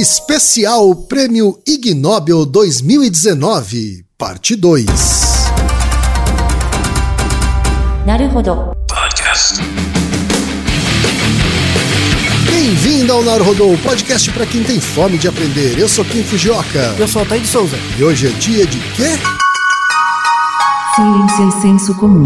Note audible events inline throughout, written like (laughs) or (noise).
Especial Prêmio Ig Nobel 2019, Parte 2. Naruhodo. Podcast. Bem-vindo ao Naruhodo, podcast para quem tem fome de aprender. Eu sou Kim Fujioka. Eu sou Altair de Souza. E hoje é dia de quê? Ciência e é senso comum.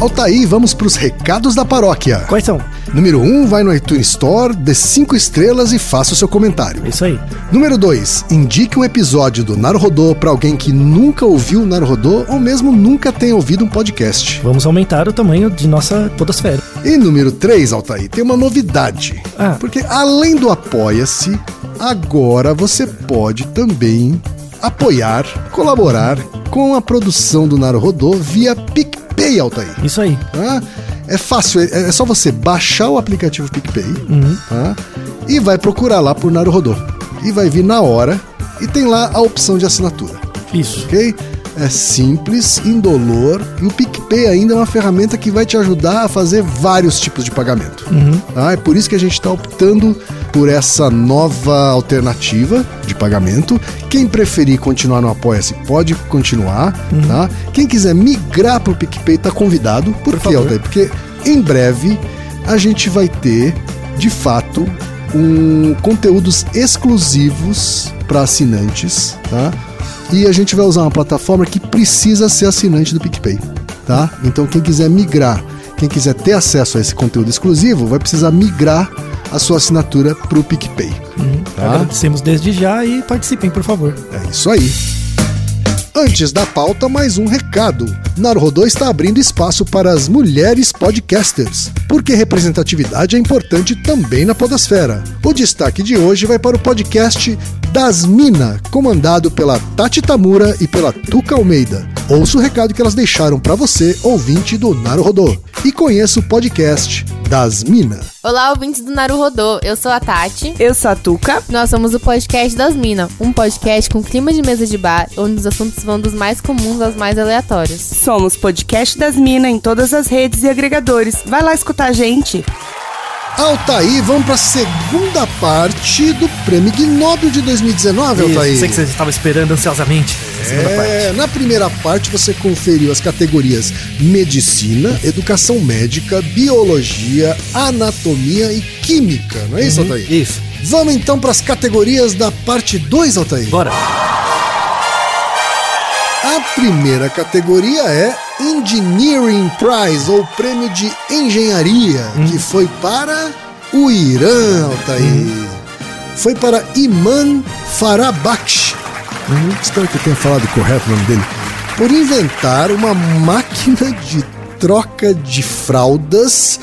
Altaí, vamos para os recados da paróquia. Quais são? Número 1, um, vai no iTunes Store, dê 5 estrelas e faça o seu comentário. É Isso aí. Número 2, indique um episódio do Naruhodô para alguém que nunca ouviu o Naruhodô ou mesmo nunca tenha ouvido um podcast. Vamos aumentar o tamanho de nossa podosfera. E número 3, Altair, tem uma novidade. Ah. Porque além do Apoia-se, agora você pode também apoiar, colaborar com a produção do Naruhodô via PicPay, Altair. Isso aí. tá? É fácil, é é só você baixar o aplicativo PicPay tá? e vai procurar lá por Naruhodô. E vai vir na hora e tem lá a opção de assinatura, Isso. ok? É simples, indolor e o PicPay ainda é uma ferramenta que vai te ajudar a fazer vários tipos de pagamento. tá? É por isso que a gente está optando por essa nova alternativa de pagamento. Quem preferir continuar no Apoia-se pode continuar, tá? Quem quiser migrar para o PicPay tá convidado. Por, quê, favor. Altair? Porque em breve a gente vai ter, de fato, um conteúdos exclusivos para assinantes, tá? E a gente vai usar uma plataforma que precisa ser assinante do PicPay, tá? Então quem quiser migrar, quem quiser ter acesso a esse conteúdo exclusivo, vai precisar migrar a sua assinatura para o PicPay. Tá? Agradecemos desde já e participem, por favor. É isso aí. Antes da pauta, mais um recado. Naruhodô está abrindo espaço para as mulheres podcasters, porque representatividade é importante também na podosfera. O destaque de hoje vai para o podcast Das Mina, comandado pela Tati Tamura e pela Tuca Almeida. Ouça o recado que elas deixaram para você, ouvinte do Naruhodô, e conheça o podcast Das Mina. Olá, ouvintes do Naruhodô. Eu sou a Tati. Eu sou a Tuca. Nós somos o podcast das Minas, um podcast com clima de mesa de bar, onde os assuntos vão dos mais comuns aos mais aleatórios. Somos podcast das Minas em todas as redes e agregadores. Vai lá escutar a gente. Altaí, vamos para a segunda parte do Prêmio Ig Nobel de 2019, Altaí. Sei que vocês estavam esperando ansiosamente. É, na primeira parte você conferiu as categorias Medicina, Educação Médica, Biologia, Anatomia e Química, não é isso, Uhum. Altair? Isso. Vamos então para as categorias da parte 2, Altair. Bora. A primeira categoria é Engineering Prize, ou Prêmio de Engenharia, que foi para o Irã, Altair. Foi para Iman Farabaksh. Hum, espero que eu tenha falado correto o nome dele. Por inventar uma máquina de troca de fraldas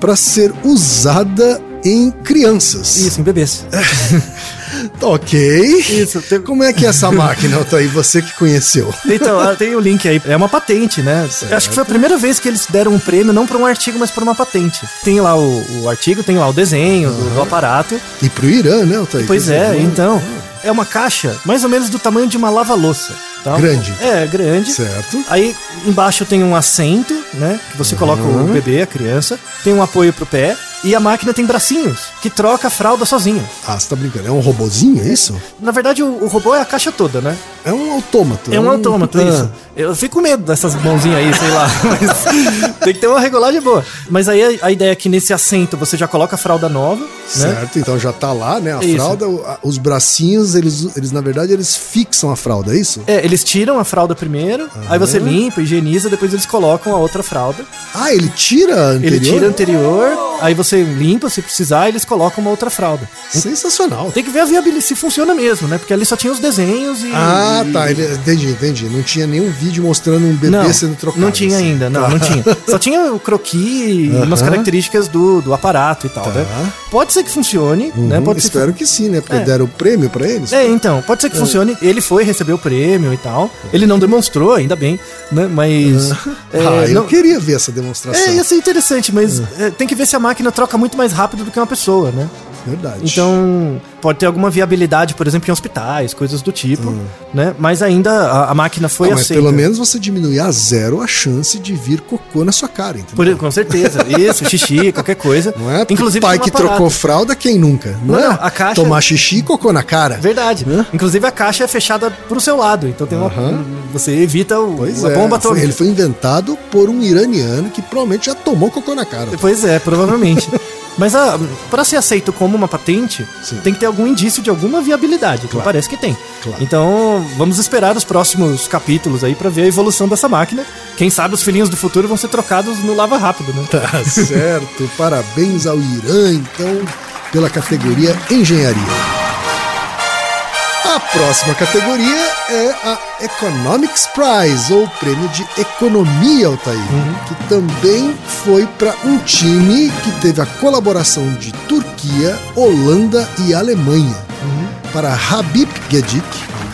para ser usada em crianças. Isso, em bebês. (laughs) Tá ok. Isso, tem- Como é que é essa máquina, Altair? Você que conheceu. Então, tem o link aí. É uma patente, né? Acho que foi a primeira vez que eles deram um prêmio, não para um artigo, mas para uma patente. Tem lá o, o artigo, tem lá o desenho do, do aparato. E pro Irã, né, Altair? Pois é, então. É uma caixa mais ou menos do tamanho de uma lava-louça. tá? Grande. É, grande. Certo. Aí embaixo tem um assento, né? Que você coloca o bebê, a criança. Tem um apoio pro pé. E a máquina tem bracinhos, que troca a fralda sozinha. Ah, você tá brincando. É um robozinho, é isso? Na verdade, o, o robô é a caixa toda, né? É um autômato. É um autômato, Ah, isso. Eu fico com medo dessas mãozinhas aí, sei lá. (laughs) Mas tem que ter uma regulagem boa. Mas aí a, a ideia é que nesse assento você já coloca a fralda nova, né? Certo, então já tá lá, né? A Isso. fralda, os bracinhos, eles, eles, na verdade, eles fixam a fralda, é isso? É, eles tiram a fralda primeiro, aí você limpa, higieniza, depois eles colocam a outra fralda. Ah, ele tira a anterior? Ele tira a anterior, aí você limpa se precisar, eles colocam uma outra fralda. Sensacional. Tem que ver a viabilidade, se funciona mesmo, né? Porque ali só tinha os desenhos e. Ah, e- tá. Ele, entendi, entendi. Não tinha nenhum vídeo mostrando um bebê Não, sendo trocado. não tinha assim. ainda, não, Tá. não tinha. Só tinha o croquis e umas características do, do aparato e tal, Tá. né? Pode ser que funcione, né? Uhum, Pode ser espero que sim, né? Porque É. deram o prêmio pra eles. É, então, pode ser que funcione. Ele foi receber o prêmio e tal. Ele não demonstrou, ainda bem, né? Mas. é, ah, eu não- queria ver essa demonstração. É, ia ser interessante, mas é, tem que ver se a máquina troca muito mais rápido do que uma pessoa, né? Verdade. Então, pode ter alguma viabilidade, por exemplo, em hospitais, coisas do tipo, né? Mas ainda a, a máquina foi Ah, mas aceita. pelo menos você diminui a zero a chance de vir cocô na sua cara, entendeu? Por- com certeza. Isso, xixi, (laughs) qualquer coisa. Não é? Inclusive, pai que aparato. trocou fralda, quem nunca? Não, Não, é? a caixa- Tomar xixi e cocô na cara. Verdade. Hã? Inclusive, a caixa é fechada pro seu lado. Então, tem uma, Aham. você evita o, Pois a é. bomba atômica. ele foi inventado por um iraniano que provavelmente já tomou cocô na cara. Pois é, provavelmente. (laughs) Mas a, para ser aceito como uma patente, Sim. tem que ter algum indício de alguma viabilidade, que Claro. parece que tem. Claro. Então, vamos esperar os próximos capítulos aí pra ver a evolução dessa máquina. Quem sabe os filhinhos do futuro vão ser trocados no lava rápido, né? Tá certo. Parabéns ao Irã, então, pela categoria Engenharia. Próxima categoria é a Economics Prize, ou Prêmio de Economia, Altair, que também foi para um time que teve a colaboração de Turquia, Holanda e Alemanha. Para Habib Gedik,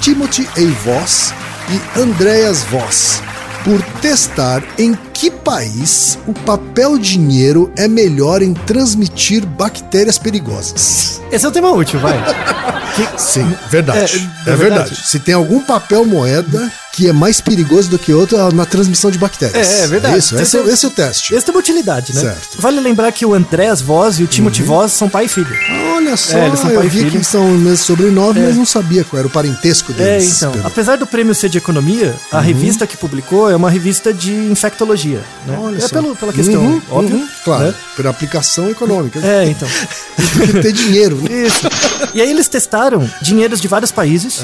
Timothy A. Voss e Andreas Voss, por testar em que país o papel dinheiro é melhor em transmitir bactérias perigosas. Esse é um tema útil, vai. (laughs) Sim, verdade. É, É, é verdade. verdade. Se tem algum papel moeda que é mais perigoso do que outro é na transmissão de bactérias. É, é verdade. Isso, esse, é, Esse- é o teste. Esse tem uma utilidade, né? Certo. Uhum. Vale lembrar que o Andrés Voss e o Timothy Voss são pai e filho. Olha só, É, eu vi filho. que eles são o mesmo sobrenome, mas não sabia qual era o parentesco É, deles. então. Pedro. Apesar do prêmio ser de economia, a revista que publicou é uma revista de infectologia. Né? Olha é só. pelo, pela questão, Uhum, óbvio. uhum, claro, né? pela aplicação econômica. É, então. (laughs) Tem que ter dinheiro, né? Isso. E aí eles testaram dinheiros de vários países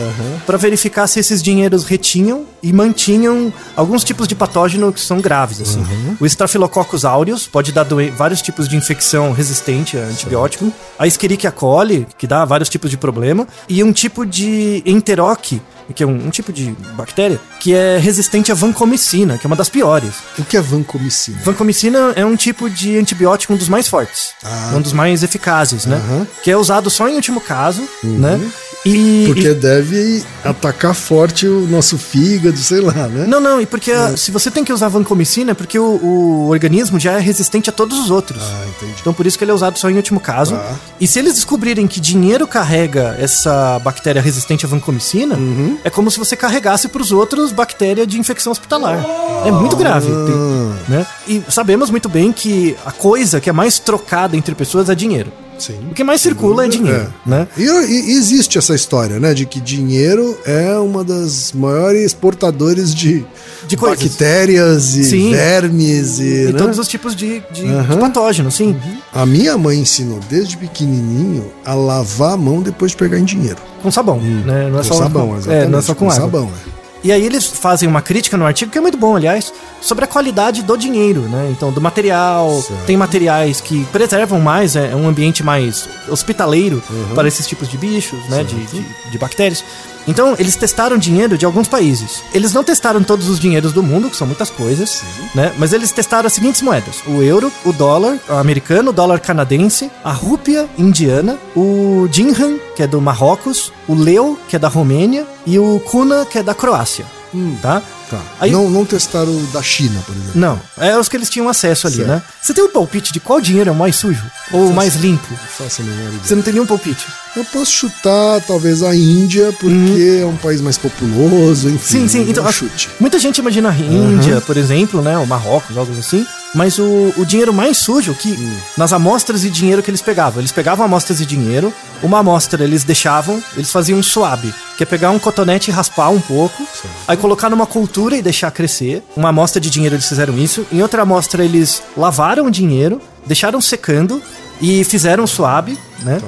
pra verificar se esses dinheiros retinham e mantinham alguns tipos de patógeno que são graves, assim. O Staphylococcus aureus pode dar vários tipos de infecção resistente a antibiótico. A Escherichia coli, que dá vários tipos de problema. E um tipo de enteroque, que é um, um tipo de bactéria, que é resistente à vancomicina, que é uma das piores. O que é vancomicina? Vancomicina é um tipo de antibiótico, um dos mais fortes. Ah. Um dos mais eficazes, né? Uhum. Que é usado só em último caso, né? E, Porque e- deve atacar forte o nosso fígado, sei lá, né? Não, não, e porque a- se você tem que usar vancomicina é porque o, o organismo já é resistente a todos os outros. Ah, entendi. Então por isso que ele é usado só em último caso. Tá. E se eles descobrirem que dinheiro carrega essa bactéria resistente à vancomicina, Uhum. É como se você carregasse para os outros bactéria de infecção hospitalar. É muito grave. Ah. tem- né? E sabemos muito bem que a coisa que é mais trocada entre pessoas é dinheiro. Sim. O que mais circula é dinheiro, né? E, e existe essa história, né? De que dinheiro é uma das maiores portadores de, De bactérias e Sim. vermes e. E né? todos os tipos de, de, de Aham. patógenos, sim. A minha mãe ensinou desde pequenininho a lavar a mão depois de pegar em dinheiro. Com sabão, né? Não é com só sabão, com, exatamente. É, não é só com, água. sabão, é. E aí eles fazem uma crítica no artigo, que é muito bom, aliás, sobre a qualidade do dinheiro, né? Então, do material, Certo. tem materiais que preservam mais, é, é um ambiente mais hospitaleiro Uhum. para esses tipos de bichos, né? De, de, de bactérias. Então, eles testaram dinheiro de alguns países. Eles não testaram todos os dinheiros do mundo, que são muitas coisas, né? Mas eles testaram as seguintes moedas: o euro, o dólar o americano, o dólar canadense, a rúpia indiana, o dirham, que é do Marrocos, o leu, que é da Romênia, e o kuna, que é da Croácia. Tá? Tá. Aí- Não, não testaram o da China, por exemplo. Não, é os que eles tinham acesso ali, Certo. né? Você tem um palpite de qual dinheiro é o mais sujo? Ou o mais limpo? Faço a menor ideia. Você não tem nenhum palpite. Eu posso chutar talvez a Índia, porque é um país mais populoso, enfim. Uhum. Sim, sim. é Então, um a- chute. muita gente imagina a Índia, por exemplo, né? O Marrocos, algo assim. Mas o, o dinheiro mais sujo, que Hum. nas amostras de dinheiro que eles pegavam, eles pegavam amostras de dinheiro, uma amostra eles deixavam, eles faziam um swab, que é pegar um cotonete e raspar um pouco, aí colocar numa cultura e deixar crescer. Uma amostra de dinheiro eles fizeram isso. Em outra amostra eles lavaram o dinheiro, deixaram secando e fizeram swab, né?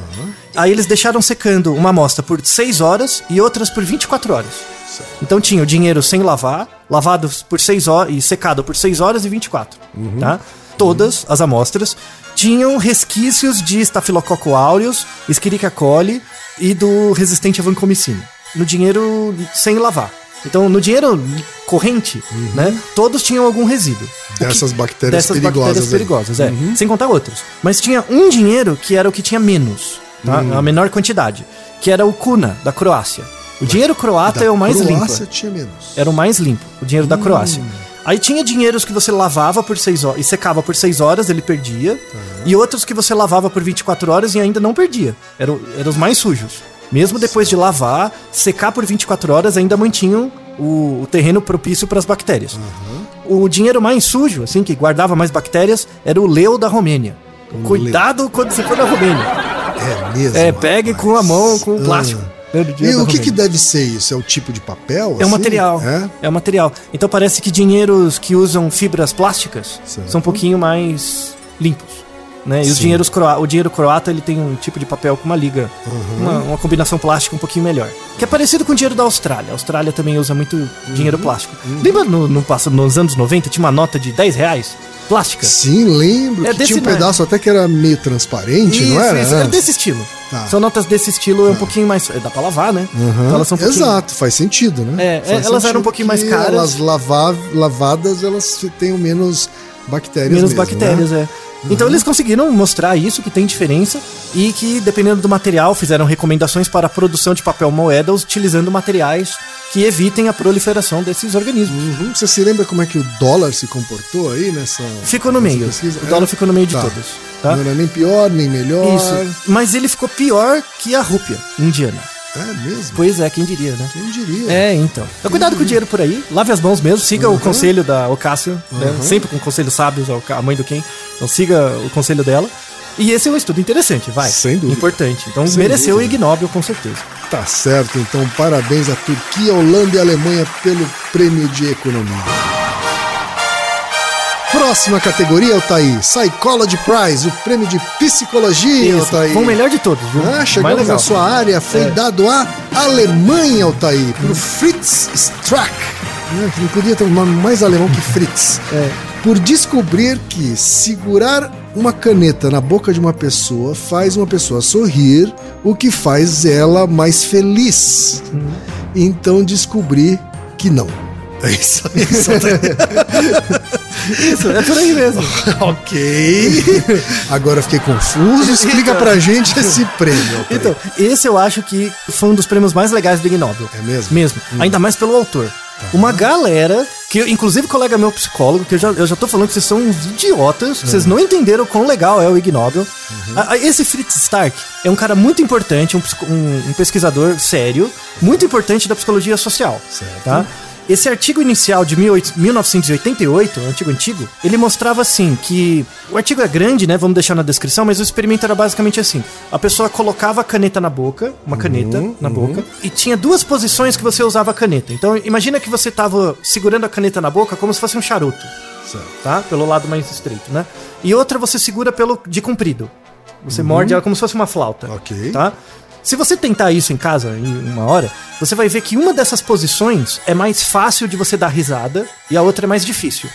Aí eles deixaram secando uma amostra por 6 horas e outras por 24 horas. Então tinha o dinheiro sem lavar, lavado por 6 horas e secado por 6 horas e 24, tá? Todas as amostras tinham resquícios de Staphylococcus aureus, Escherichia coli e do resistente à vancomicina. No dinheiro sem lavar. Então, no dinheiro corrente, né, todos tinham algum resíduo. O que- Dessas bactérias dessas perigosas bactérias perigosas, é. Sem contar outros. Mas tinha um dinheiro que era o que tinha menos, tá? Hum. A menor quantidade, que era o kuna, da Croácia. O dinheiro croata é o mais limpo. Croácia tinha menos. Era o mais limpo, o dinheiro da Croácia. Aí tinha dinheiros que você lavava por 6 horas e secava por 6 horas, ele perdia. E outros que você lavava por 24 horas e ainda não perdia. Eram, eram os mais sujos. Mesmo depois de lavar, secar por 24 horas, ainda mantinham o, o terreno propício para as bactérias. O dinheiro mais sujo, assim, que guardava mais bactérias, era o leu da Romênia. Cuidado quando você for na Romênia. É mesmo. É, pegue rapaz. com a mão, com plástico. Ah. E o que, que deve ser isso? É o tipo de papel? É um assim? material. É? É? um material. Então parece que dinheiros que usam fibras plásticas Certo. são um pouquinho mais limpos. Né? E os dinheiros o dinheiro croata ele tem um tipo de papel com uma liga, Uhum. uma, uma combinação plástica um pouquinho melhor. Que é parecido com o dinheiro da Austrália. A Austrália também usa muito Uhum. dinheiro plástico. Lembra no, no, nos anos 90 tinha uma nota de 10 reais? Plástica? Sim, lembro É que tinha um pedaço até que era meio transparente, não era? isso, é desse estilo. Tá. São notas desse estilo, é um pouquinho mais. Dá pra lavar, né? Aham. Então elas são um pouquinho- Exato, faz sentido, né? É, Faz elas eram sentido um pouquinho mais caras. Elas lava- lavadas, elas tenham menos bactérias menos mesmo, bactérias, né? é. Então eles conseguiram mostrar isso, que tem diferença, e que, dependendo do material, fizeram recomendações para a produção de papel moeda utilizando materiais que evitem a proliferação desses organismos. Uhum. Você se lembra como é que o dólar se comportou aí nessa. Ficou no nessa meio. pesquisa? O dólar É? ficou no meio de Tá. todos. Tá? Não era nem pior, nem melhor. Isso. Mas ele ficou pior que a rúpia indiana. É mesmo? Pois é, quem diria, né? Quem diria? É, então. Então, cuidado com o dinheiro por aí. Lave as mãos mesmo. Siga o conselho da Ocácio. Né? Sempre com conselhos sábios, a mãe do quem. Então, siga o conselho dela. E esse é um estudo interessante, vai. Sem dúvida. Importante. Então, Sem mereceu o dúvida. Ig Nobel, com certeza. Tá certo, então parabéns à Turquia, Holanda e Alemanha pelo prêmio de economia. Próxima categoria, Altair. Psychology Prize, o prêmio de psicologia, Esse Altair. foi o melhor de todos, viu? Ah, chegamos na sua área, foi É. dado à Alemanha, Altair, por Fritz Strack. Que Não podia ter um nome mais alemão que Fritz. É. Por descobrir que segurar uma caneta na boca de uma pessoa faz uma pessoa sorrir, o que faz ela mais feliz. Uhum. Então descobri que não. É isso aí. Isso (laughs) Isso, é por aí mesmo. (laughs) ok. Agora fiquei confuso. Explica pra gente esse prêmio. Então, esse eu acho que foi um dos prêmios mais legais do Ig Nobel. É mesmo? Mesmo. Ainda mais pelo autor. Uma galera, que inclusive colega meu psicólogo, que eu já, eu já tô falando que vocês são uns idiotas, vocês não entenderam o quão legal é o Ig Nobel. A- a- esse Fritz Stark é um cara muito importante, um, um- um pesquisador sério, muito importante da psicologia social. Certo. Tá? Esse artigo inicial de 18 1988, um artigo antigo, ele mostrava assim que. O artigo é grande, né? Vamos deixar na descrição, mas o experimento era basicamente assim: a pessoa colocava a caneta na boca, uma caneta na boca, e tinha duas posições que você usava a caneta. Então imagina que você tava segurando a caneta na boca como se fosse um charuto, Certo. tá? Pelo lado mais estreito, né? E outra você segura pelo de comprido. Você morde ela como se fosse uma flauta. Ok. Tá? Se você tentar isso em casa em uma hora, você vai ver que uma dessas posições é mais fácil de você dar risada e a outra é mais difícil.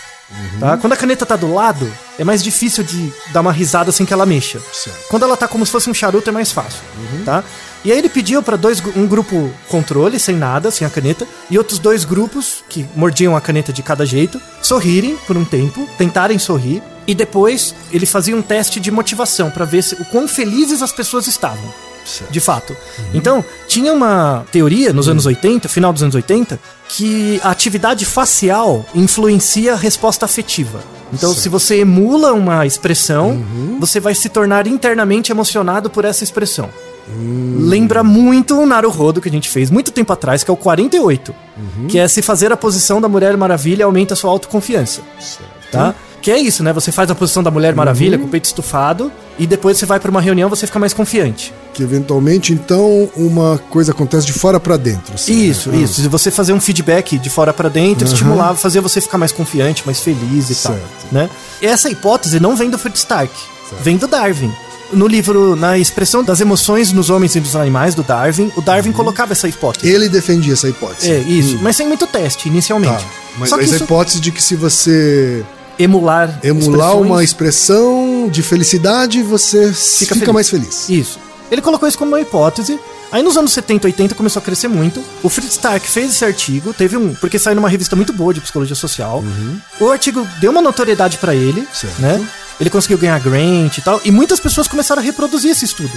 Tá? Quando a caneta tá do lado, é mais difícil de dar uma risada sem que ela mexa. Certo. Quando ela tá como se fosse um charuto, é mais fácil. Tá? E aí ele pediu para dois um grupo controle, sem nada, sem a caneta, e outros dois grupos que mordiam a caneta de cada jeito, sorrirem por um tempo, tentarem sorrir, e depois ele fazia um teste de motivação para ver se, o quão felizes as pessoas estavam. Certo. De fato. Então, tinha uma teoria nos anos 80, final dos anos 80, que a atividade facial influencia a resposta afetiva. Então, se você emula uma expressão, você vai se tornar internamente emocionado por essa expressão. Lembra muito o Naruhodo que a gente fez muito tempo atrás, que é o 48. Que é se fazer a posição da Mulher Maravilha aumenta a sua autoconfiança. Tá? Que é isso, né? Você faz a posição da Mulher Maravilha com o peito estufado e depois você vai pra uma reunião você fica mais confiante. Que eventualmente, então, uma coisa acontece de fora pra dentro. assim, Isso, né? isso. Se você fazer um feedback de fora pra dentro, estimular, fazer você ficar mais confiante, mais feliz e tal, Certo. né? Essa hipótese não vem do Fritz Stark, vem do Darwin. No livro Na Expressão das Emoções nos Homens e nos Animais, do Darwin, o Darwin colocava essa hipótese. Ele defendia essa hipótese. É, isso. Mas sem muito teste, inicialmente. Tá. Mas Só que essa isso hipótese de que se você emular emular uma expressão de felicidade, você fica, feliz. mais feliz. Isso. Ele colocou isso como uma hipótese. Aí nos anos 70 e 80 começou a crescer muito. O Fritz Stark fez esse artigo, teve um. Porque saiu numa revista muito boa de psicologia social. O artigo deu uma notoriedade pra ele, Certo. né? Ele conseguiu ganhar grant e tal, e muitas pessoas começaram a reproduzir esse estudo,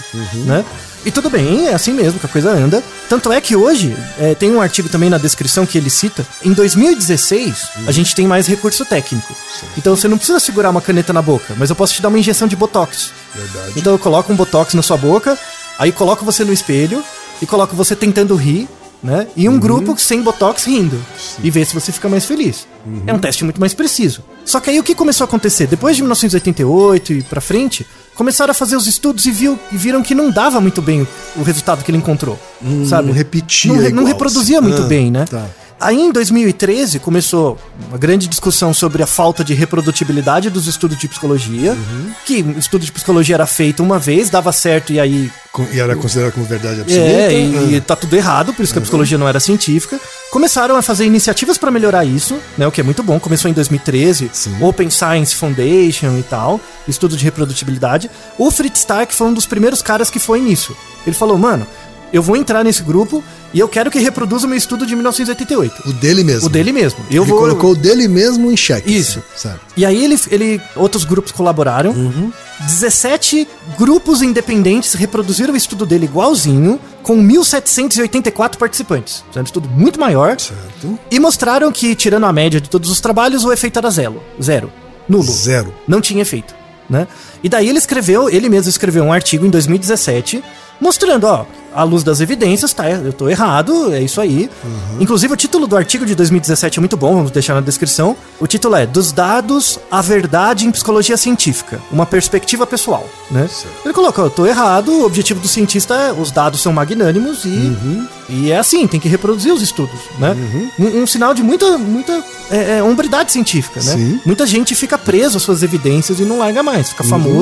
né? E tudo bem, é assim mesmo que a coisa anda. Tanto é que hoje, é, tem um artigo também na descrição que ele cita, em 2016, a gente tem mais recurso técnico. Então você não precisa segurar uma caneta na boca, mas eu posso te dar uma injeção de botox. Verdade. Então eu coloco um botox na sua boca, aí coloco você no espelho e coloco você tentando rir, né? E um grupo sem botox rindo. E ver se você fica mais feliz. É um teste muito mais preciso. Só que aí o que começou a acontecer? Depois de 1988 e pra frente, começaram a fazer os estudos e, viu, e viram que não dava muito bem o resultado que ele encontrou. sabe? não repetia Não, re- não reproduzia muito Ah, bem, né? tá. Aí em 2013 começou uma grande discussão sobre a falta de reprodutibilidade dos estudos de psicologia. Uhum. Que o estudo de psicologia era feito uma vez, dava certo e aí E era considerado como verdade absoluta. é, e, e Ah. tá tudo errado, por isso que a psicologia não era científica. Começaram a fazer iniciativas para melhorar isso, né? O que é muito bom. Começou em 2013, Sim. Open Science Foundation e tal, estudo de reprodutibilidade. O Fritz Stark foi um dos primeiros caras que foi nisso. Ele falou, mano, eu vou entrar nesse grupo e eu quero que reproduza o meu estudo de 1988. O dele mesmo. O dele mesmo. Eu Ele vou colocou o dele mesmo em xeque. Isso. Certo. E aí ele, ele outros grupos colaboraram. Uhum. 17 grupos independentes reproduziram o estudo dele igualzinho, com 1.784 participantes. É um estudo muito maior. Certo. E mostraram que, tirando a média de todos os trabalhos, o efeito era zero. Zero. Nulo. Zero. Não tinha efeito. Né? E daí ele escreveu, ele mesmo escreveu um artigo em 2017, mostrando, ó, à luz das evidências, tá, eu tô errado, é isso aí. Inclusive, o título do artigo de 2017 é muito bom, vamos deixar na descrição. O título é Dos dados à verdade em psicologia científica, uma perspectiva pessoal, né? Ele colocou, eu tô errado, o objetivo do cientista é, os dados são magnânimos e, e é assim, tem que reproduzir os estudos, né? Um, um sinal de muita, muita é, é, hombridade científica, né? Sim. Muita gente fica preso às suas evidências e não larga mais, fica famoso.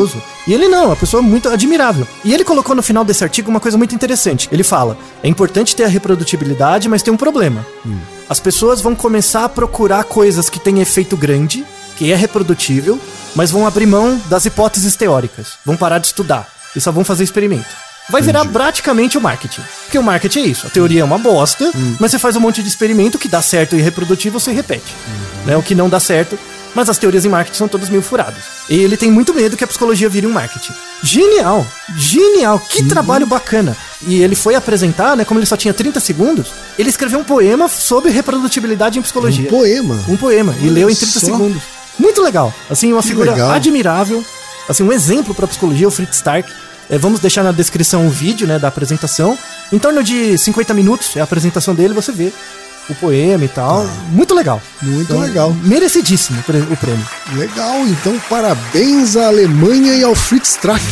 E ele não, é uma pessoa muito admirável. E ele colocou no final desse artigo uma coisa muito interessante. Ele fala: é importante ter a reprodutibilidade, mas tem um problema. As pessoas vão começar a procurar coisas que têm efeito grande, que é reprodutível, mas vão abrir mão das hipóteses teóricas. Vão parar de estudar e só vão fazer experimento. Vai virar praticamente o marketing. Porque o marketing é isso. A teoria é uma bosta, mas você faz um monte de experimento que dá certo e reprodutível, você repete. Né? O que não dá certo, mas as teorias em marketing são todas meio furadas. E ele tem muito medo que a psicologia vire um marketing. Genial! Genial! Que trabalho bacana! E ele foi apresentar, né? Como ele só tinha 30 segundos, ele escreveu um poema sobre reprodutibilidade em psicologia. Um poema. Um poema. E Olha leu em 30 só. segundos. Muito legal. Assim, uma Que figura legal. admirável. Assim, um exemplo para psicologia, o Fritz Stark. É, vamos deixar na descrição o vídeo, né, da apresentação. Em torno de 50 minutos é a apresentação dele, você vê o poema e tal. Muito legal. Muito Então, legal. Merecidíssimo o prêmio. Legal, então parabéns à Alemanha e ao Fritz Strack.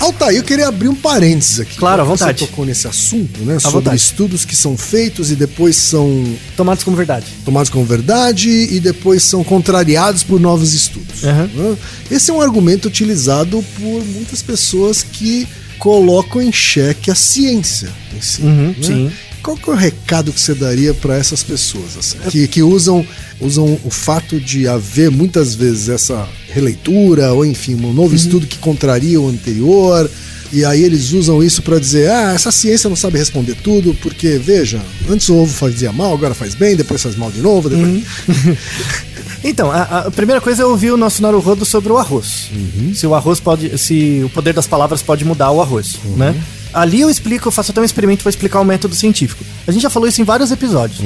Altair, eu queria abrir um parênteses aqui. Claro, à vontade. Você tocou nesse assunto, né? sobre vontade. estudos que são feitos e depois são Tomados como verdade. tomados como verdade e depois são contrariados por novos estudos. Né? Esse é um argumento utilizado por muitas pessoas que colocam em xeque a ciência em si. Uhum, né? sim. Qual que é o recado que você daria para essas pessoas assim, que, que usam, usam o fato de haver muitas vezes essa releitura ou enfim um novo estudo que contraria o anterior e aí eles usam isso para dizer ah essa ciência não sabe responder tudo porque veja antes o ovo fazia mal agora faz bem depois faz mal de novo depois... (laughs) Então, a, a primeira coisa é ouvir o nosso Naruhodo sobre o arroz. Se o arroz pode. Se o poder das palavras pode mudar o arroz, né? Ali eu explico, eu faço até um experimento para explicar o método científico. A gente já falou isso em vários episódios.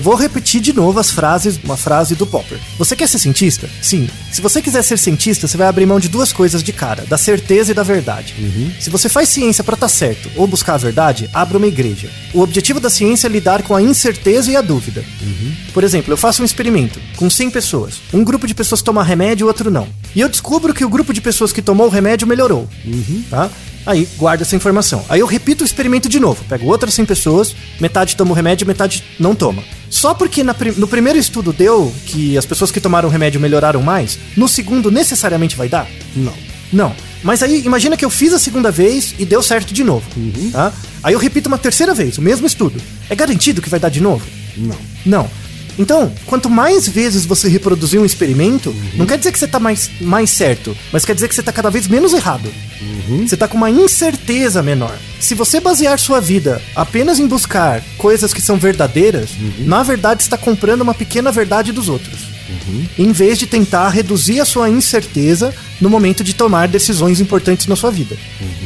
Vou repetir de novo as frases, uma frase do Popper. Você quer ser cientista? Sim. Se você quiser ser cientista, você vai abrir mão de duas coisas de cara: da certeza e da verdade. Se você faz ciência para estar certo ou buscar a verdade, abra uma igreja. O objetivo da ciência é lidar com a incerteza e a dúvida. Por exemplo, eu faço um experimento com 100 pessoas. Um grupo de pessoas toma remédio, outro não. E eu descubro que o grupo de pessoas que tomou o remédio melhorou. Tá? Aí guarda essa informação. Aí eu repito o experimento de novo. Pego outras 100 pessoas, metade toma o remédio, metade não toma. Só porque na no primeiro estudo deu que as pessoas que tomaram o remédio melhoraram mais, no segundo necessariamente vai dar? não Não. Mas aí, imagina que eu fiz a segunda vez e deu certo de novo. Tá? Aí eu repito uma terceira vez, o mesmo estudo. É garantido que vai dar de novo? não Não. Então, quanto mais vezes você reproduzir um experimento, não quer dizer que você tá mais, mais certo, mas quer dizer que você tá cada vez menos errado. Você tá com uma incerteza menor. Se você basear sua vida apenas em buscar coisas que são verdadeiras, na verdade está comprando uma pequena verdade dos outros. em vez de tentar reduzir a sua incerteza no momento de tomar decisões importantes na sua vida.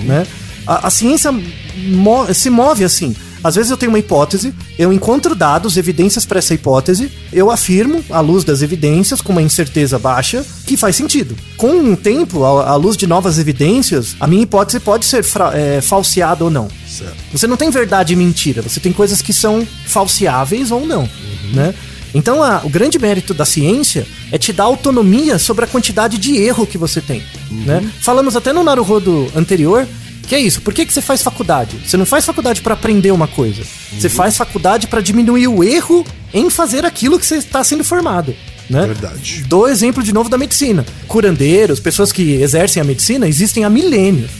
Né? A, a ciência mo- se move assim. Às vezes eu tenho uma hipótese, eu encontro dados, evidências para essa hipótese, eu afirmo, à luz das evidências, com uma incerteza baixa, que faz sentido. Com o tempo, à, luz de novas evidências, a minha hipótese pode ser é, falseada ou não. Certo. Você não tem verdade e mentira, você tem coisas que são falseáveis ou não, né? Então, a- o grande mérito da ciência é te dar autonomia sobre a quantidade de erro que você tem, né? Falamos até no Naruhodo anterior que é isso. Por que, que você faz faculdade? Você não faz faculdade para aprender uma coisa. Você faz faculdade para diminuir o erro em fazer aquilo que você está sendo formado, né? Verdade. Dou exemplo de novo da medicina. Curandeiros, pessoas que exercem a medicina, existem há milênios.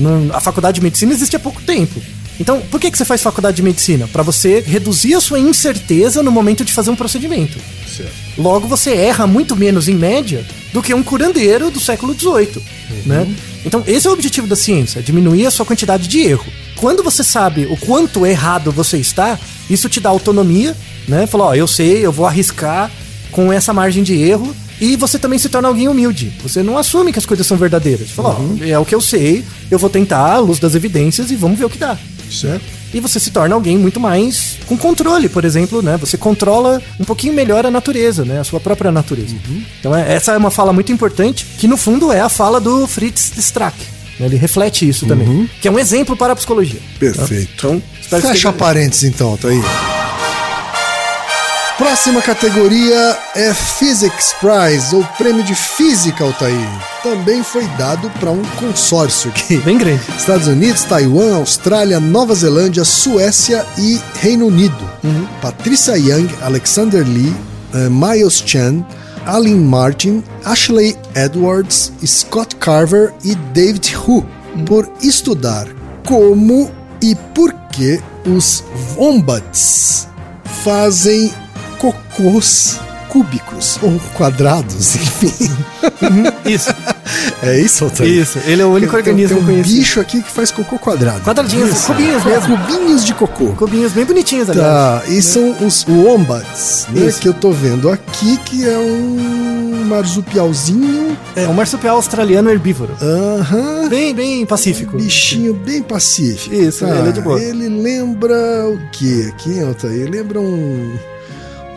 No- A faculdade de medicina existe há pouco tempo. Então, por que, que você faz faculdade de medicina? Para você reduzir a sua incerteza no momento de fazer um procedimento. Certo. Logo, você erra muito menos em média do que um curandeiro do século XVIII, né? Então, esse é o objetivo da ciência, diminuir a sua quantidade de erro. Quando você sabe o quanto errado você está, isso te dá autonomia, né? Falar, ó, eu sei, eu vou arriscar com essa margem de erro e você também se torna alguém humilde. Você não assume que as coisas são verdadeiras. Você Fala, ó, é o que eu sei, eu vou tentar à luz das evidências e vamos ver o que dá Certo. E você se torna alguém muito mais com controle, por exemplo, né? Você controla um pouquinho melhor a natureza, né? A sua própria natureza. Então é- essa é uma fala muito importante, que no fundo é a fala do Fritz Strack. né? Ele reflete isso também, que é um exemplo para a psicologia. Perfeito. Então, espero que Fecha esteja- parênteses então, tá aí. Próxima categoria é Physics Prize, ou Prêmio de Física, Altair. Também foi dado para um consórcio aqui. bem grande. Estados Unidos, Taiwan, Austrália, Nova Zelândia, Suécia e Reino Unido. Patricia Young, Alexander Lee, eh, Miles Chan, Aline Martin, Ashley Edwards, Scott Carver e David Hu por estudar como e por que os wombats fazem cocôs cúbicos ou quadrados, (laughs) enfim. Isso, É isso, Altair? isso. Ele é o único Tem- organismo tem um conhecido. bicho aqui que faz cocô quadrado. Quadradinhos, Isso. cubinhos mesmo. Cubinhos de cocô. Cubinhos bem bonitinhos, aliás. Tá, e são os wombats, né, Isso. que eu tô vendo aqui, que é um marsupialzinho, É um marsupial australiano herbívoro. aham, Bem, bem pacífico. bichinho bem pacífico. Tá, Isso, ele é de boa. Ele lembra o que aqui, Altair? Ele lembra um...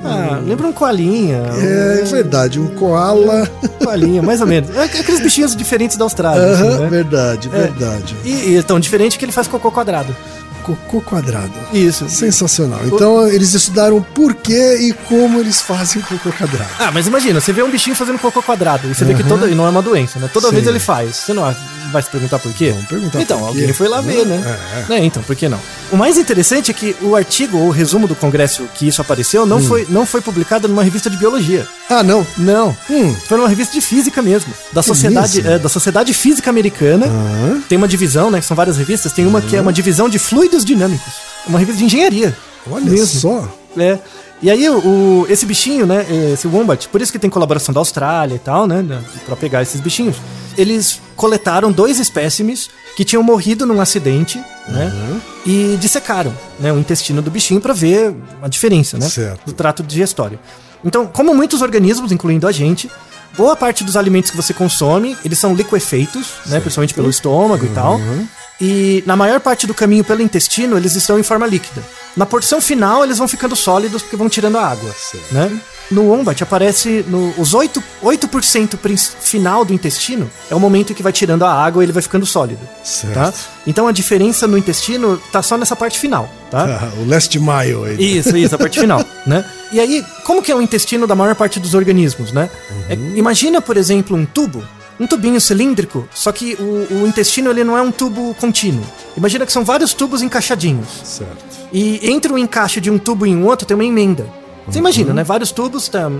Ah, lembra um coalinha. É, verdade, um koala. (laughs) Um coalinha, mais ou menos. É aqueles bichinhos diferentes da Austrália. assim, Aham, né? verdade, É. verdade. E, e tão diferente que ele faz cocô quadrado. Cocô quadrado. Isso. Sensacional. Então eles estudaram por que e como eles fazem cocô quadrado. Ah, mas imagina, você vê um bichinho fazendo cocô quadrado e você vê que toda. E não é uma doença, né? Toda Sim. vez ele faz. Você não vai se perguntar por quê? Vamos perguntar Então, por alguém quê. foi lá ver, né? É. Né, Então, por que não? O mais interessante é que o artigo ou o resumo do congresso que isso apareceu Hum. não, foi, não foi publicado numa revista de biologia. Ah, não. Não. Hum. Foi numa revista de física mesmo. Da Sociedade, mesmo? é, da Sociedade Física Americana. Ah. Tem uma divisão, né? Que são várias revistas. Tem uma que é uma divisão de fluidos dinâmicos. Uma revista de engenharia. Olha Mesmo. só. É. E aí, o, esse bichinho, né? Esse Wombat, por isso que tem colaboração da Austrália e tal, né? da- Pra pegar esses bichinhos. Eles coletaram dois espécimes que tinham morrido num acidente, né? E dissecaram, né? O intestino do bichinho pra ver a diferença, né? Certo. Do trato digestório. Então, como muitos organismos, incluindo a gente, boa parte dos alimentos que você consome, eles são liquefeitos, né? Principalmente pelo estômago e tal. E na maior parte do caminho pelo intestino, eles estão em forma líquida. Na porção final, eles vão ficando sólidos porque vão tirando a água, Certo. né? No wombat aparece no, os 8%, 8 prin- final do intestino é o momento em que vai tirando a água e ele vai ficando sólido. Certo. Tá? Então a diferença no intestino tá só nessa parte final, tá? (laughs) O last mile aí. Isso, isso, a parte (laughs) final, né? E aí, como que é o intestino da maior parte dos organismos, né? É, imagina, por exemplo, um tubo, um tubinho cilíndrico, só que o, o intestino ele não é um tubo contínuo. Imagina que são vários tubos encaixadinhos. Certo. E entre o encaixe de um tubo e um outro tem uma emenda. Você imagina, né? Vários tubos, tá, um,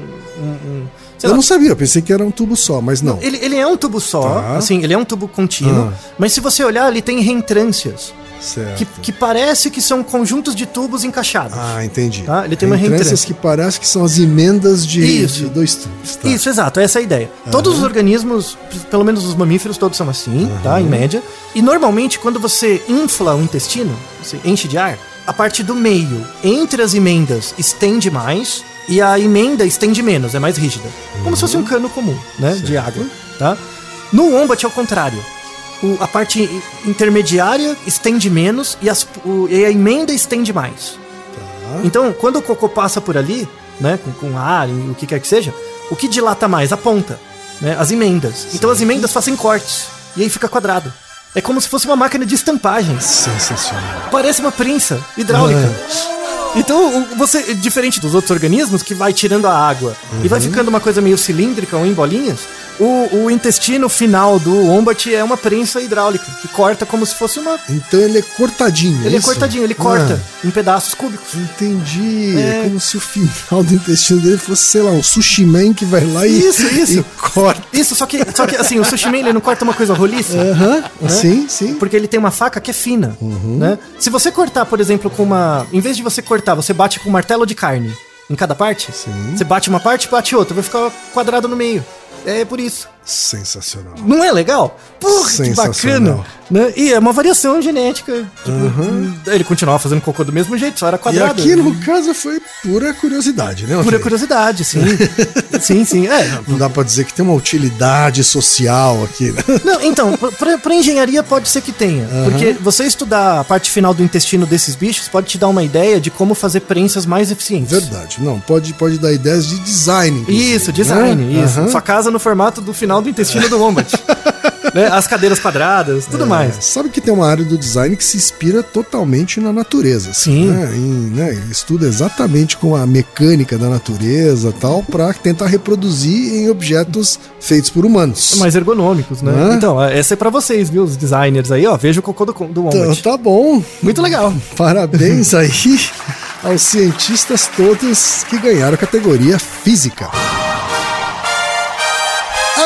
um- Eu lá, não sabia, eu pensei que era um tubo só, mas não. ele, ele é um tubo só, Tá. assim, ele é um tubo contínuo, Ah. mas se você olhar, ele tem reentrâncias, Certo. que, que parece que são conjuntos de tubos encaixados. Ah, entendi. Tá, ele tem uma reentrância. que parece que são as emendas de, Isso. de dois tubos. Tá. Isso, exato, essa é a ideia. Todos os organismos, pelo menos os mamíferos, todos são assim, tá? Em média. E normalmente, quando você infla o intestino, você enche de ar, a parte do meio, entre as emendas, estende mais e a emenda estende menos, é mais rígida. Como se fosse um cano comum, né? De água, tá? No Wombat é o contrário. O- a parte intermediária estende menos e, as- o- e a emenda estende mais. Então, quando o cocô passa por ali, né, com, com ar e o que quer que seja, o que dilata mais? A ponta, né, as emendas. Então as emendas fazem cortes e aí fica quadrado. É como se fosse uma máquina de estampagens. Sensacional. Parece uma prensa hidráulica. Então, o- você, diferente dos outros organismos, que vai tirando a água e vai ficando uma coisa meio cilíndrica ou em bolinhas, o, o intestino final do wombat é uma prensa hidráulica, que corta como se fosse uma. Então ele é cortadinho. Ele é isso? cortadinho, ele corta Ah, em pedaços cúbicos. entendi. É. É. como se o final do intestino dele fosse, sei lá, um sushi man que vai lá e, Isso, isso. e corta. Isso, só que, só que assim, o sushi man ele não corta uma coisa roliça. Aham, sim, sim. Porque ele tem uma faca que é fina, Uhum. né? Se você cortar, por exemplo, com uma... Em vez de você cortar, você bate com um martelo de carne em cada parte. Sim. Você bate uma parte, bate outra. Vai ficar quadrado no meio. É por isso. Sensacional. Não é legal? Porra, que bacana. Né? E é uma variação genética. Tipo, Ele continuava fazendo cocô do mesmo jeito, só era E quadrado. aqui, no caso, foi pura curiosidade, né? Pura curiosidade, sim. (laughs) sim, sim. É, Não dá pra dizer que tem uma utilidade social aqui, né? (laughs) Não, então, pra, pra engenharia pode ser que tenha. Porque você estudar a parte final do intestino desses bichos pode te dar uma ideia de como fazer prensas mais eficientes. Verdade. Não, pode, pode dar ideias de design. Isso, design, né? isso. Aham. Sua casa no formato do final do intestino do Wombat. (laughs) Né? As cadeiras quadradas, tudo É, mais. Sabe que tem uma área do design que se inspira totalmente na natureza. assim, Sim. Né? Em, né, Estuda exatamente com a mecânica da natureza tal, para tentar reproduzir em objetos feitos por humanos. Mais ergonômicos, né? Né? Então, essa é pra vocês, viu? Os designers aí, ó. Veja o cocô do, do Então, Wombat. tá bom. Muito legal. (laughs) Parabéns aí (laughs) aos cientistas todos que ganharam a categoria física.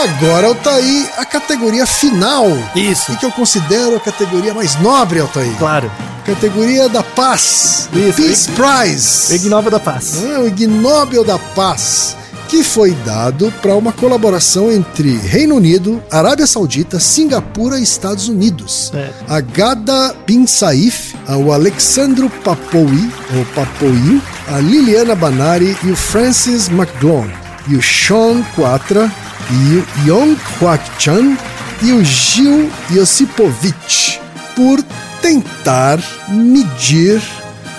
Agora, Altair, a categoria final. Isso. E que eu considero a categoria mais nobre, Altair. Claro. Categoria da paz. Isso, Peace Prize. Ignóbil da Paz. É, o Ig Nobel da Paz, que foi dado para uma colaboração entre Reino Unido, Arábia Saudita, Singapura e Estados Unidos. É. A Gada Bin Saif, o Alexandro Papoui, ou Papoui, a Liliana Banari e o Francis McGlone, e o Sean Quatra, Yong Kwak Chan e o Gil Josipovic, por tentar medir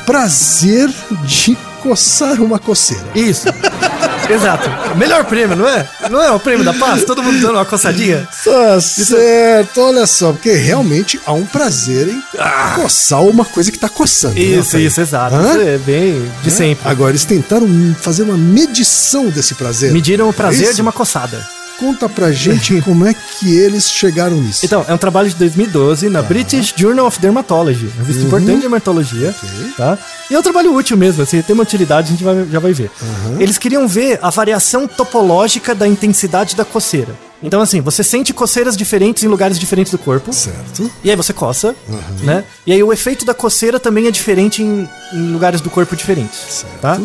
prazer de coçar uma coceira. Isso. (laughs) Exato. Melhor prêmio, não é? Não é o prêmio da paz? Todo mundo dando uma coçadinha? Tá certo, olha só, porque realmente há um prazer em coçar uma coisa que tá coçando. né, Isso, Altair? isso, exato. Hã? É bem de sempre. Agora, eles tentaram fazer uma medição desse prazer. Mediram o prazer Isso. de uma coçada. Conta pra gente (laughs) como é que eles chegaram nisso. Então, é um trabalho de 2012 na British Journal of Dermatology, uma revista importante de dermatologia, tá? E é um trabalho útil mesmo, assim, tem uma utilidade, a gente vai- já vai ver. Eles queriam ver a variação topológica da intensidade da coceira. Então, assim, você sente coceiras diferentes em lugares diferentes do corpo. Certo. E aí você coça, né? E aí o efeito da coceira também é diferente em, em lugares do corpo diferentes, Certo. tá?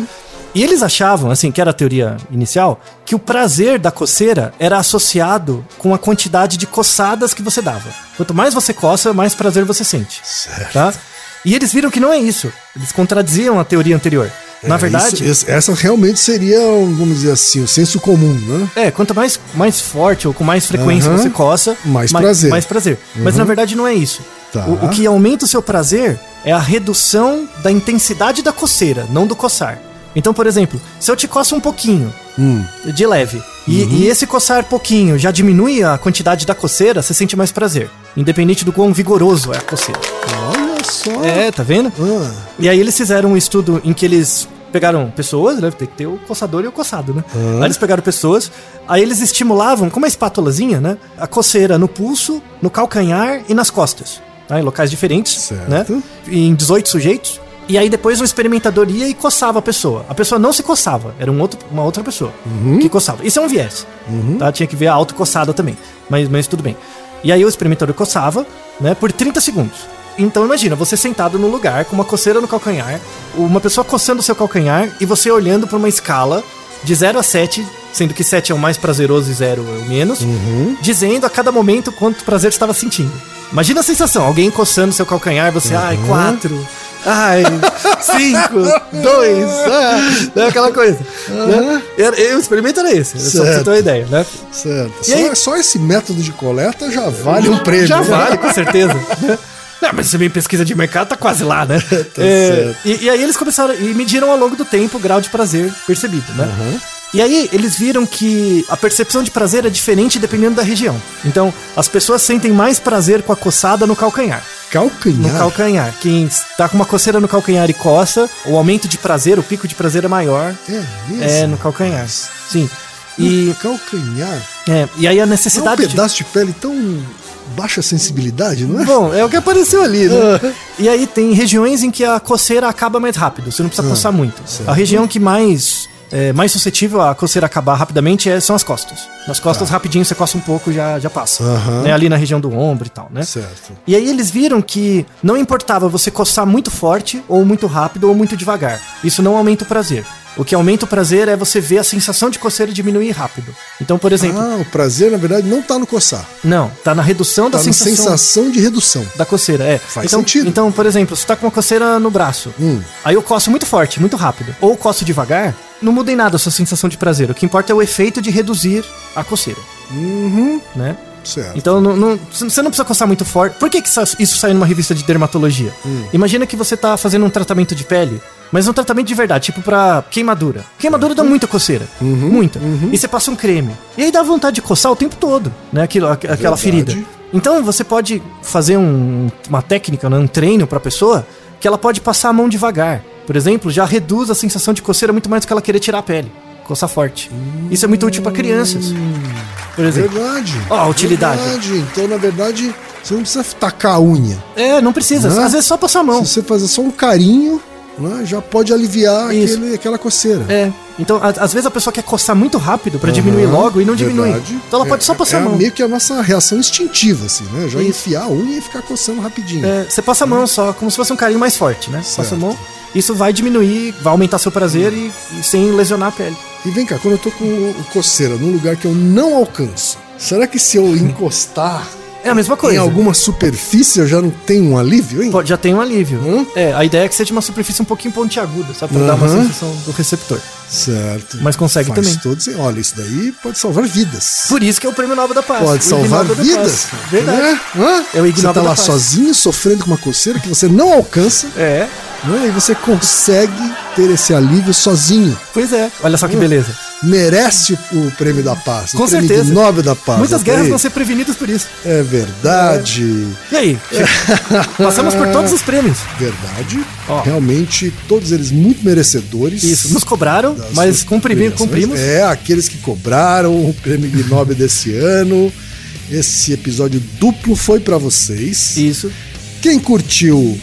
E eles achavam, assim, que era a teoria inicial, que o prazer da coceira era associado com a quantidade de coçadas que você dava. Quanto mais você coça, mais prazer você sente, Certo. tá? E eles viram que não é isso. Eles contradiziam a teoria anterior. Na É, verdade, isso- isso- essa realmente seria, vamos dizer assim, o senso comum, né? É, quanto mais, mais forte ou com mais frequência você coça, Mais ma- prazer. Mais prazer. Mas na verdade não é isso. Tá. O, o que aumenta o seu prazer é a redução da intensidade da coceira, não do coçar. Então, por exemplo, se eu te coço um pouquinho, Hum. de leve, e, e esse coçar pouquinho já diminui a quantidade da coceira, você sente mais prazer. Independente do quão vigoroso é a coceira. Olha só. É, tá vendo? Ah, E aí eles fizeram um estudo em que eles pegaram pessoas, né? Tem que ter o coçador e o coçado, né? Aí eles pegaram pessoas, aí eles estimulavam, com uma espátulazinha, né? A coceira no pulso, no calcanhar e nas costas. Tá? Em locais diferentes, Certo. né? Em 18 sujeitos. E aí depois o experimentador ia e coçava a pessoa. A pessoa não se coçava, era um outro, uma outra pessoa que coçava. Isso é um viés. Tá? Tinha que ver a autocoçada também. Mas, mas tudo bem. E aí o experimentador coçava, né, por 30 segundos. Então imagina, você sentado no lugar com uma coceira no calcanhar, uma pessoa coçando o seu calcanhar e você olhando para uma escala de 0 a 7, sendo que 7 é o mais prazeroso e 0 é o menos, dizendo a cada momento quanto prazer você estava sentindo. Imagina a sensação, alguém coçando seu calcanhar, você, ai, 4, Ai, cinco, (laughs) dois, ah, né, aquela coisa. Né? Era- E o experimento era esse, só pra você Certo. ter uma ideia, né? Certo. E Só, aí- só esse método de coleta já vale um prêmio. Já né? vale, com certeza. (laughs) Não, mas você vem pesquisa de mercado, tá quase lá, né? (laughs) Tá É, certo. e, e aí eles começaram e mediram ao longo do tempo o grau de prazer percebido, né? Uhum. E aí eles viram que a percepção de prazer é diferente dependendo da região. Então, as pessoas sentem mais prazer com a coçada no calcanhar. Calcanhar. No calcanhar. Quem está com uma coceira no calcanhar e coça, o aumento de prazer, o pico de prazer é maior. É mesmo? É, no calcanhar. Sim. E, E calcanhar. é, e aí a É um necessidade de- pedaço de pele tão baixa sensibilidade, não é? Bom, é o que apareceu ali, né? e aí tem regiões em que a coceira acaba mais rápido, você não precisa coçar muito. Certo. A região que mais é mais suscetível a coceira acabar rapidamente é- são as costas. Nas costas, rapidinho, você coça um pouco já já passa. Tá. Aham. Né? Ali na região do ombro e tal, né? Certo. E aí eles viram que não importava você coçar muito forte, ou muito rápido, ou muito devagar. Isso não aumenta o prazer. O que aumenta o prazer é você ver a sensação de coceira diminuir rápido. Então, por exemplo, Ah, o prazer, na verdade, não tá no coçar. não, tá na redução Tá da na sensação, sensação de redução. da coceira, é. Faz então, sentido. Então, por exemplo, você tá com uma coceira no braço. Hum. Aí eu coço muito forte, muito rápido. Ou coço devagar, não muda em nada a sua sensação de prazer. O que importa é o efeito de reduzir a coceira. Uhum. Né? Certo. Então não- não- você não precisa coçar muito forte. Por que, que isso- saiu numa revista de dermatologia? Hum. Imagina que você tá fazendo um tratamento de pele, mas um tratamento de verdade, tipo pra queimadura. Queimadura dá muita coceira. Uhum. Muita. E você passa um creme. E aí dá vontade de coçar o tempo todo, né? Aquilo, aqu- aquela Verdade. ferida. Então você pode fazer um- uma técnica, né, um treino pra pessoa, que ela pode passar a mão devagar. Por exemplo, já reduz a sensação de coceira muito mais do que ela querer tirar a pele. Coçar forte. Isso é muito útil pra crianças. Por exemplo. Verdade. Ó, a utilidade. Verdade. Então, na verdade, você não precisa tacar a unha. É, não precisa. Né? Às vezes só passar a mão. Se você fazer só um carinho, né, já pode aliviar aquele, aquela coceira. É. Então, a- às vezes a pessoa quer coçar muito rápido pra diminuir logo e não diminui. Verdade. Então ela pode só É- passar é a mão. meio que a nossa reação instintiva, assim, né? Já Isso. enfiar a unha e ficar coçando rapidinho. É, você passa a mão só, como se fosse um carinho mais forte, né? Passa Certo. a mão. Isso vai diminuir, vai aumentar seu prazer e, e sem lesionar a pele. E vem cá, quando eu tô com coceira num lugar que eu não alcanço, será que se eu (laughs) encostar É a mesma em coisa. alguma superfície eu já não tenho um alívio, hein? Pode- Já tem um alívio. Hum? É, a ideia é que seja uma superfície um pouquinho pontiaguda, só pra dar uma sensação do receptor. Certo. Mas consegue Faz também. Todo... sen- Olha, isso daí pode salvar vidas. Por isso que é o prêmio Nobel da Paz. Pode o salvar vidas. Verdade. Né? Hã? É o Você tá lá sozinho, sofrendo com uma coceira que você não alcança, É, né? e você consegue ter esse alívio sozinho. pois é. Olha só que beleza. Merece o prêmio da paz. Com o prêmio certeza. Nobel da paz. Muitas guerras vão ser prevenidas por isso. É verdade. E aí? (laughs) Passamos por todos os prêmios. Verdade. Ó. Realmente, todos eles muito merecedores. Isso, nos cobraram, mas suas cumpri, premiações. cumprimos. É, aqueles que cobraram o prêmio Nobel desse ano. Esse episódio duplo foi pra vocês. Isso. Quem curtiu,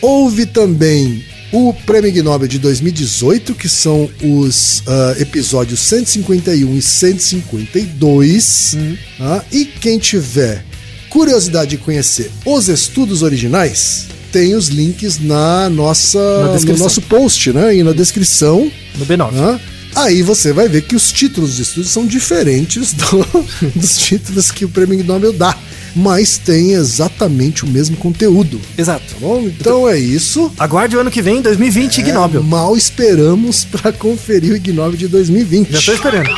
ouve também o Prêmio Nobel de 2018, que são os ah, episódios 151 e 152. Uhum. tá? E quem tiver curiosidade de conhecer os estudos originais, tem os links na nossa, no descrição. nosso post, né? E na descrição. No B9. né? Aí você vai ver que os títulos de estúdio são diferentes (laughs) do, dos títulos que o Prêmio Nobel dá mas tem exatamente o mesmo conteúdo. Exato. Tá bom? Então, é isso. Aguarde o ano que vem, 2020, é, Ignóbil. Mal esperamos para conferir o Ignóbil de 2020. Já estou esperando.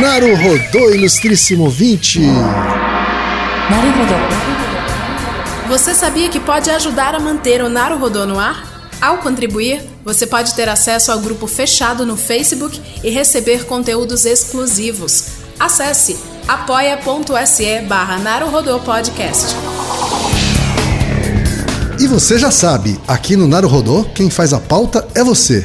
Naru Rodô, ilustríssimo 20. Naru Rodô. Você sabia que pode ajudar a manter o Naru Rodô no ar? Ao contribuir, você pode ter acesso ao grupo fechado no Facebook e receber conteúdos exclusivos. Acesse apoia.se barra Naruhodô Podcast. E você já sabe, aqui no Naru Rodô, quem faz a pauta é você.